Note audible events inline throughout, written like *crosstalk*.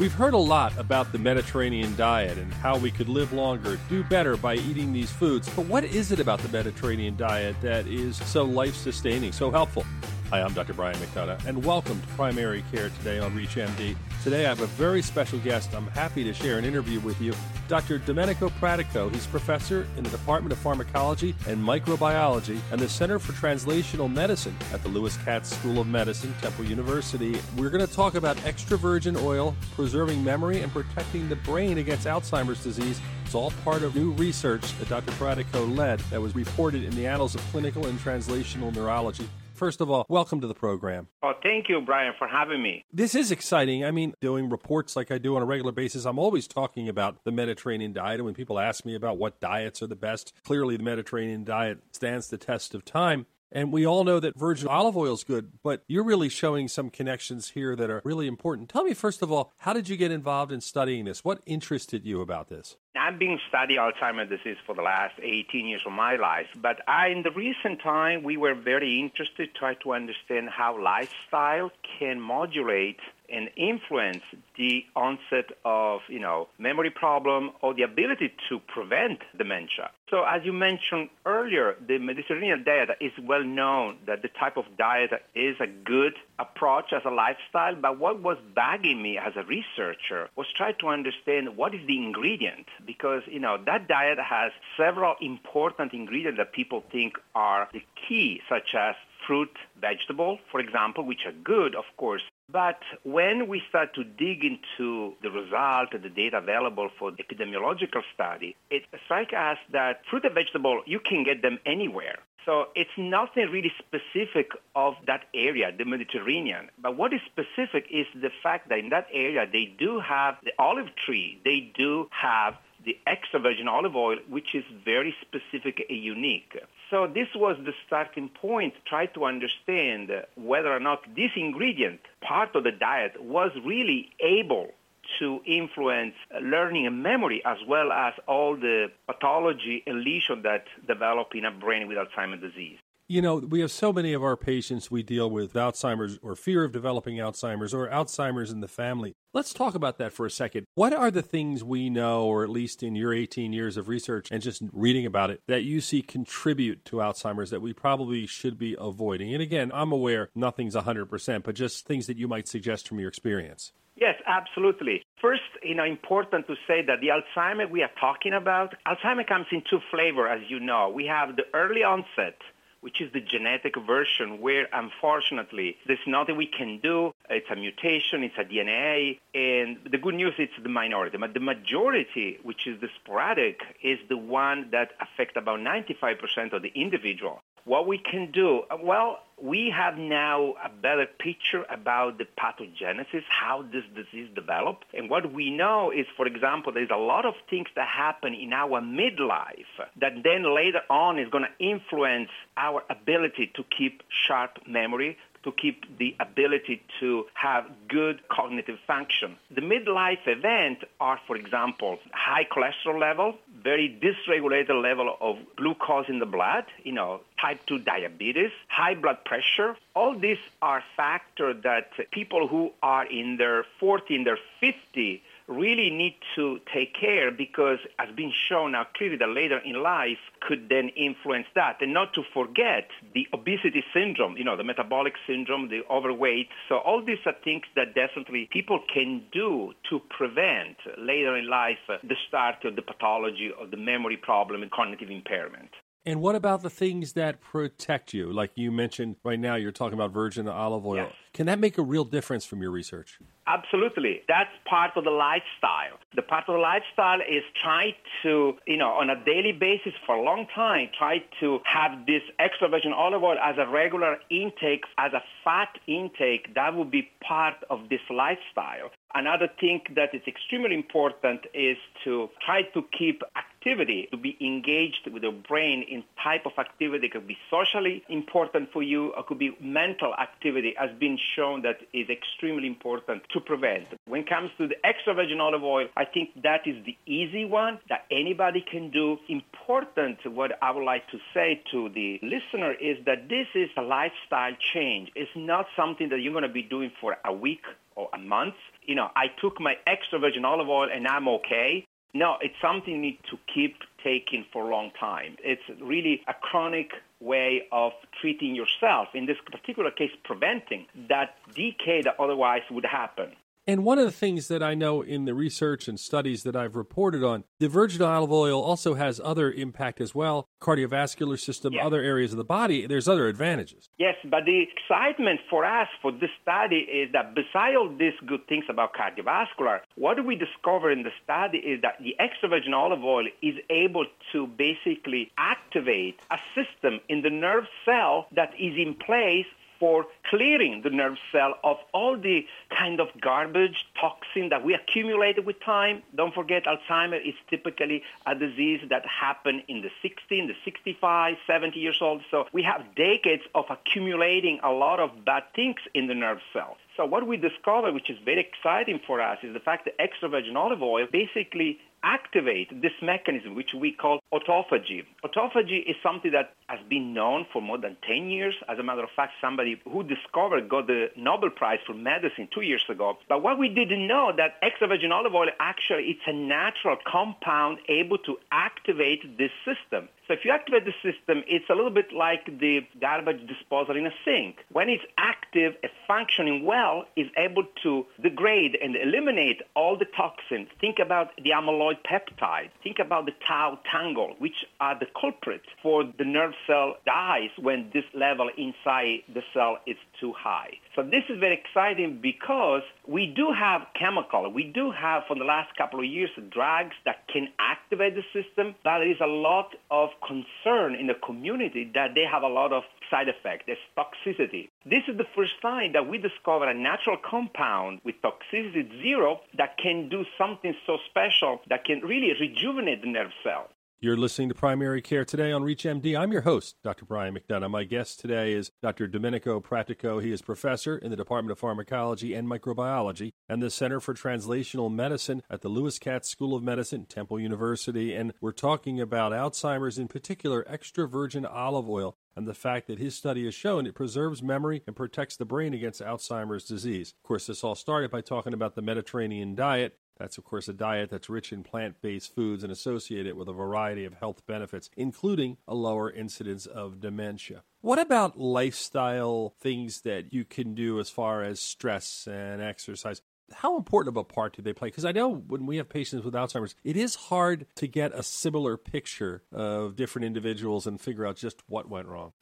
We've heard a lot about the Mediterranean diet and how we could live longer, do better by eating these foods. But what is it about the Mediterranean diet that is so life sustaining, so helpful? Hi, I'm Dr. Brian McDonough, and welcome to Primary Care today on ReachMD. Today, I have a very special guest. I'm happy to share an interview with you. Dr. Domenico Pratico. He's professor in the Department of Pharmacology and Microbiology and the Center for Translational Medicine at the Lewis Katz School of Medicine, Temple University. We're going to talk about extra virgin oil, preserving memory, and protecting the brain against Alzheimer's disease. It's all part of new research that Dr. Pratico led that was reported in the Annals of Clinical and Translational Neurology. First of all, welcome to the program. Oh, thank you, Brian, for having me. This is exciting. I mean, doing reports like I do on a regular basis, I'm always talking about the Mediterranean diet. And when people ask me about what diets are the best, clearly the Mediterranean diet stands the test of time. And we all know that virgin olive oil is good, but you're really showing some connections here that are really important. Tell me, first of all, how did you get involved in studying this? What interested you about this? I've been studying Alzheimer's disease for the last 18 years of my life, but I, in the recent time, we were very interested to try to understand how lifestyle can modulate and influence the onset of, you know, memory problem or the ability to prevent dementia. So as you mentioned earlier, the Mediterranean diet is well known that the type of diet is a good approach as a lifestyle, but what was bugging me as a researcher was try to understand what is the ingredient because, you know, that diet has several important ingredients that people think are the key, such as fruit, vegetable, for example, which are good, of course, but when we start to dig into the result, and the data available for the epidemiological study, it strikes us that fruit and vegetable, you can get them anywhere. So it's nothing really specific of that area, the Mediterranean. But what is specific is the fact that in that area, they do have the olive tree. They do have the extra virgin olive oil, which is very specific and unique. So this was the starting point, try to understand whether or not this ingredient, part of the diet, was really able to influence learning and memory as well as all the pathology and lesion that develop in a brain with Alzheimer's disease. You know, we have so many of our patients we deal with Alzheimer's or fear of developing Alzheimer's or Alzheimer's in the family. Let's talk about that for a second. What are the things we know, or at least in your 18 years of research and just reading about it, that you see contribute to Alzheimer's that we probably should be avoiding? And again, I'm aware nothing's 100%, but just things that you might suggest from your experience. Yes, absolutely. First, you know, important to say that the Alzheimer we are talking about, Alzheimer comes in two flavors, as you know. We have the early onset, which is the genetic version where unfortunately there's nothing we can do. It's a mutation, it's a DNA, and the good news it's the minority. But the majority, which is the sporadic, is the one that affects about 95% of the individual. What we can do, well, we have now a better picture about the pathogenesis, how this disease develops. And what we know is, for example, there's a lot of things that happen in our midlife that then later on is going to influence our ability to keep sharp memory, to keep the ability to have good cognitive function. The midlife events are, for example, high cholesterol level, very dysregulated level of glucose in the blood, you know, type 2 diabetes, high blood pressure. All these are factors that people who are in their 40, in their 50, really need to take care because as been shown now clearly that later in life could then influence that. And not to forget the obesity syndrome you know the metabolic syndrome the overweight. So all these are things that definitely people can do to prevent later in life the start of the pathology of the memory problem and cognitive impairment and what about the things that protect you? Like you mentioned right now, you're talking about virgin olive oil. Yes. Can that make a real difference from your research? Absolutely. That's part of the lifestyle. The part of the lifestyle is try to, you know, on a daily basis for a long time, try to have this extra virgin olive oil as a regular intake, as a fat intake. That would be part of this lifestyle. Another thing that is extremely important is to try to keep activity, to be engaged with your brain in type of activity could be socially important for you or could be mental activity has been shown that is extremely important to prevent. When it comes to the extra virgin olive oil, I think that is the easy one that anybody can do. Important, what I would like to say to the listener is that this is a lifestyle change. It's not something that you're going to be doing for a week or a month you know, I took my extra virgin olive oil and I'm okay. No, it's something you need to keep taking for a long time. It's really a chronic way of treating yourself, in this particular case, preventing that decay that otherwise would happen. And one of the things that I know in the research and studies that I've reported on, the virgin olive oil also has other impact as well, cardiovascular system, yes. other areas of the body. There's other advantages. Yes, but the excitement for us for this study is that besides all these good things about cardiovascular, what we discovered in the study is that the extra virgin olive oil is able to basically activate a system in the nerve cell that is in place for clearing the nerve cell of all the kind of garbage, toxin that we accumulated with time. Don't forget, Alzheimer is typically a disease that happened in the 60, in the 65, 70 years old. So we have decades of accumulating a lot of bad things in the nerve cell. So what we discovered, which is very exciting for us, is the fact that extra virgin olive oil basically activate this mechanism, which we call autophagy. Autophagy is something that has been known for more than 10 years. As a matter of fact, somebody who discovered got the Nobel Prize for medicine two years ago. But what we didn't know that extra virgin olive oil actually it's a natural compound able to activate this system. So if you activate the system, it's a little bit like the garbage disposal in a sink. When it's active and functioning well, it's able to degrade and eliminate all the toxins. Think about the amyloid peptide. Think about the tau tangle, which are the culprits for the nerve cell dies when this level inside the cell is too high. So this is very exciting because we do have chemical. We do have for the last couple of years drugs that can activate the system, but there is a lot of concern in the community that they have a lot of side effects. There's toxicity. This is the first time that we discover a natural compound with toxicity zero that can do something so special that can really rejuvenate the nerve cell. You're listening to Primary Care today on ReachMD. I'm your host, Dr. Brian McDonough. My guest today is Dr. Domenico Pratico. He is professor in the Department of Pharmacology and Microbiology and the Center for Translational Medicine at the Lewis Katz School of Medicine, Temple University. And we're talking about Alzheimer's, in particular, extra virgin olive oil and the fact that his study has shown it preserves memory and protects the brain against Alzheimer's disease. Of course, this all started by talking about the Mediterranean diet that's, of course, a diet that's rich in plant based foods and associated with a variety of health benefits, including a lower incidence of dementia. What about lifestyle things that you can do as far as stress and exercise? How important of a part do they play? Because I know when we have patients with Alzheimer's, it is hard to get a similar picture of different individuals and figure out just what went wrong.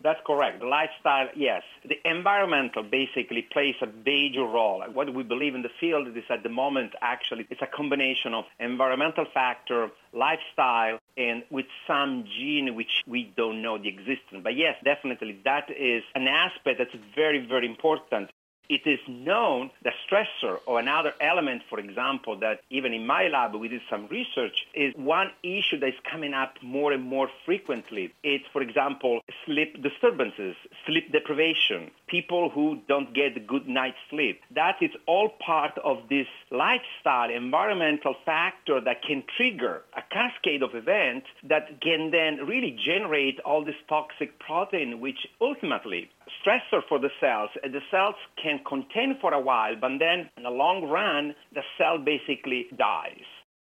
That's correct. The lifestyle, yes. The environmental basically plays a major role. What we believe in the field is at the moment actually it's a combination of environmental factor, lifestyle, and with some gene which we don't know the existence. But yes, definitely that is an aspect that's very, very important it is known that stressor or another element, for example, that even in my lab we did some research, is one issue that is coming up more and more frequently. It's, for example, sleep disturbances, sleep deprivation, people who don't get good night's sleep. That is all part of this lifestyle, environmental factor that can trigger a cascade of events that can then really generate all this toxic protein, which ultimately stressor for the cells. The cells can contain for a while, but then in the long run, the cell basically dies.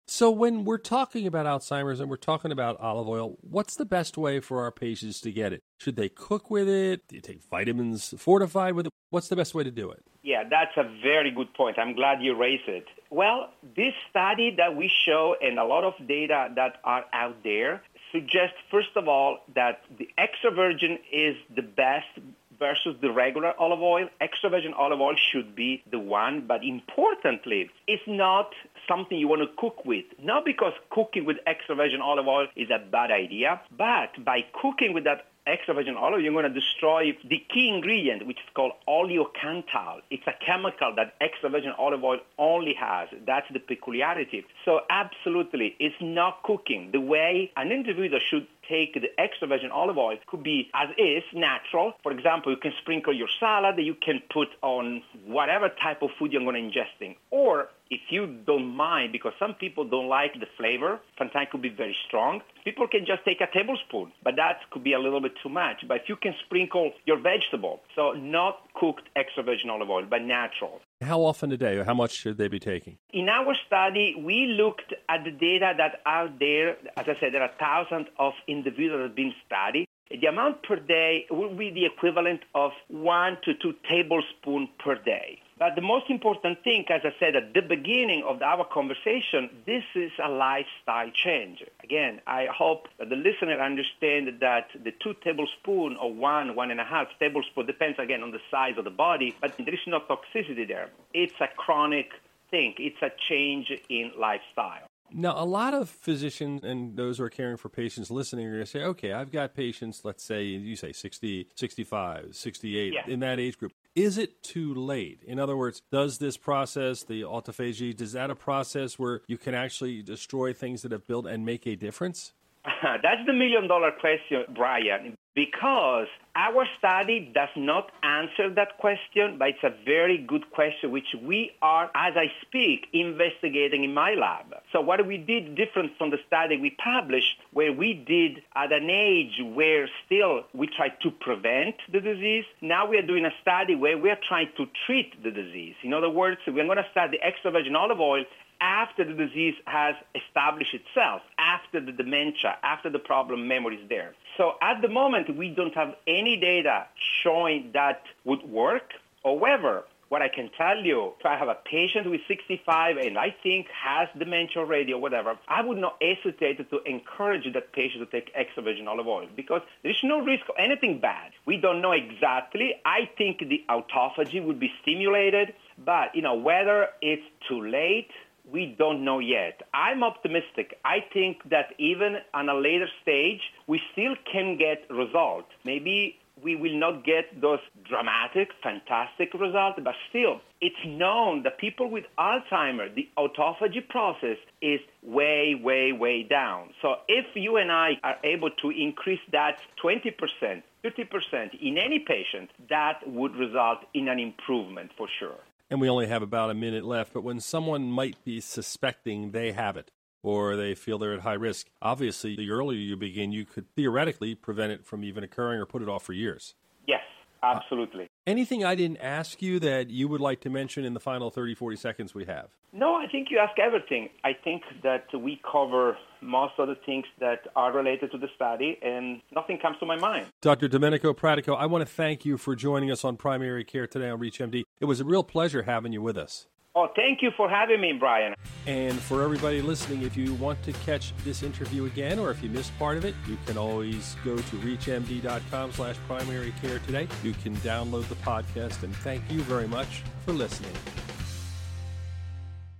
So, when we're talking about Alzheimer's and we're talking about olive oil, what's the best way for our patients to get it? Should they cook with it? Do you take vitamins fortified with it? What's the best way to do it? Yeah, that's a very good point. I'm glad you raised it. Well, this study that we show and a lot of data that are out there suggest, first of all, that the extra virgin is the best versus the regular olive oil. Extra virgin olive oil should be the one, but importantly, it's not something you want to cook with. Not because cooking with extra virgin olive oil is a bad idea, but by cooking with that extra virgin olive, you're going to destroy the key ingredient, which is called oleocanthal. It's a chemical that extra virgin olive oil only has. That's the peculiarity. So absolutely, it's not cooking. The way an individual should take the extra virgin olive oil It could be as is, natural. For example, you can sprinkle your salad, you can put on whatever type of food you're going to ingesting. Or if you don't mind, because some people don't like the flavor, sometimes could be very strong, people can just take a tablespoon, but that could be a little bit too much. But if you can sprinkle your vegetable, so not cooked extra virgin olive oil, but natural. How often a day, or how much should they be taking? In our study, we looked at the data that are there. As I said, there are thousands of individuals that have been studied. The amount per day will be the equivalent of one to two tablespoons per day. But the most important thing, as I said at the beginning of our conversation, this is a lifestyle change. Again, I hope that the listener understand that the two tablespoons or one, one and a half tablespoon depends again on the size of the body, but there is no toxicity there. It's a chronic thing. It's a change in lifestyle. Now, a lot of physicians and those who are caring for patients listening are going to say, okay, I've got patients, let's say, you say 60, 65, 68, yeah. in that age group. Is it too late? In other words, does this process, the autophagy, is that a process where you can actually destroy things that have built and make a difference? *laughs* That's the million dollar question, Brian, because our study does not answer that question, but it's a very good question, which we are, as I speak, investigating in my lab. So what we did different from the study we published, where we did at an age where still we tried to prevent the disease. Now we are doing a study where we are trying to treat the disease. In other words, we're going to study extra virgin olive oil after the disease has established itself, after the dementia, after the problem memory is there. So at the moment, we don't have any data showing that would work. However, what I can tell you, if I have a patient with 65 and I think has dementia already or whatever, I would not hesitate to encourage that patient to take extra virgin olive oil because there's no risk of anything bad. We don't know exactly. I think the autophagy would be stimulated, but you know whether it's too late we don't know yet. I'm optimistic. I think that even on a later stage, we still can get results. Maybe we will not get those dramatic, fantastic results, but still, it's known that people with Alzheimer, the autophagy process is way, way, way down. So if you and I are able to increase that 20%, 50% in any patient, that would result in an improvement for sure and we only have about a minute left, but when someone might be suspecting they have it or they feel they're at high risk, obviously, the earlier you begin, you could theoretically prevent it from even occurring or put it off for years. Yes, absolutely. Uh, anything I didn't ask you that you would like to mention in the final 30, 40 seconds we have? No, I think you ask everything. I think that we cover most of the things that are related to the study, and nothing comes to my mind. Dr. Domenico Pratico, I want to thank you for joining us on Primary Care today on ReachMD. It was a real pleasure having you with us. Oh, thank you for having me, Brian. And for everybody listening, if you want to catch this interview again or if you missed part of it, you can always go to reachmd.com slash primary care today. You can download the podcast and thank you very much for listening.